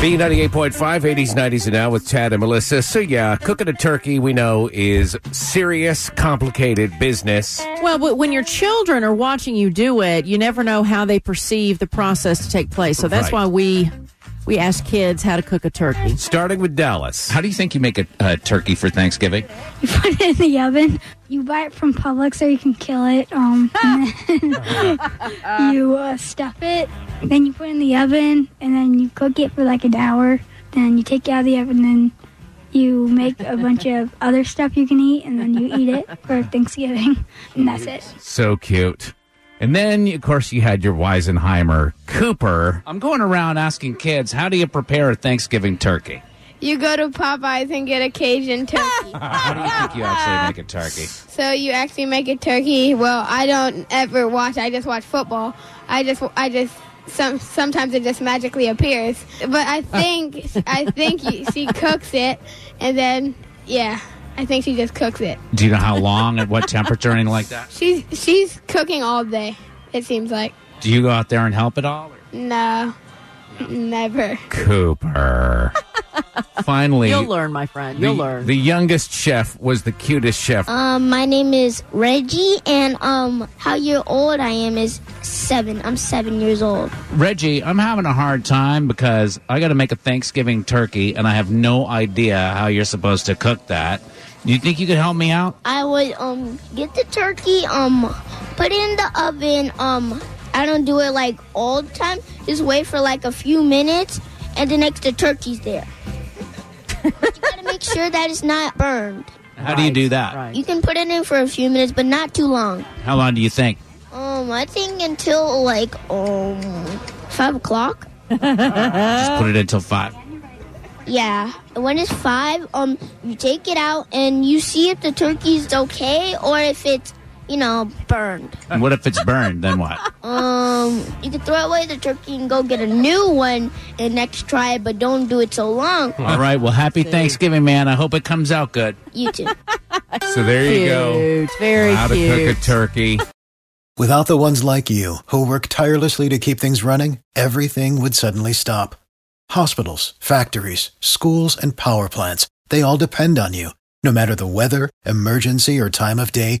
B98.5, 80s, 90s, and now with Tad and Melissa. So, yeah, cooking a turkey we know is serious, complicated business. Well, when your children are watching you do it, you never know how they perceive the process to take place. So that's Right. why we we ask kids how to cook a turkey. Starting with Dallas. How do you think you make a, a turkey for Thanksgiving? You put it in the oven. You buy it from Publix so you can kill it. Um, and then you uh, stuff it. Then you put it in the oven, and then you cook it for like an hour. Then you take it out of the oven, and you make a bunch of other stuff you can eat, and then you eat it for Thanksgiving, and that's it. So cute. And then, of course, you had your Weisenheimer Cooper. I'm going around asking kids, how do you prepare a Thanksgiving turkey? You go to Popeyes and get a Cajun turkey. How do you think you actually make a turkey? so you actually make a turkey. Well, I don't ever watch. I just watch football. I just, I just. Some sometimes it just magically appears, but I think I think she cooks it, and then yeah, I think she just cooks it. Do you know how long, at what temperature, anything like that? She's she's cooking all day. It seems like Do you go out there and help at all? no, never. Cooper. Finally, You'll learn, my friend. the, You'll learn. the youngest chef was the cutest chef. Um, my name is Reggie, and um, how year old I am is seven. I'm seven years old. Reggie, I'm having a hard time because I got to make a Thanksgiving turkey and I have no idea how you're supposed to cook that. Do you think you could help me out? I would um get the turkey, um, put it in the oven. Um, I don't do it like all the time. Just wait for like a few minutes, and then next the turkey's there. But you gotta make sure that it's not burned. How do you do that? Right. You can put it in for a few minutes, but not too long. How long do you think? Um, I think until like um five o'clock. Just put it until five. Yeah. When it's five, um, you take it out and you see if the turkey's okay or if it's, you know, burned. And what if it's burned? Then what? Um, you can throw away the turkey and go get a new one and next try but don't do it so long. All right. Well, happy Thanksgiving, man. I hope it comes out good. You too. So there you go. Very How to cook a turkey. Without the ones like you, who work tirelessly to keep things running, everything would suddenly stop. Hospitals, factories, schools, and power plants, they all depend on you. No matter the weather, emergency, or time of day,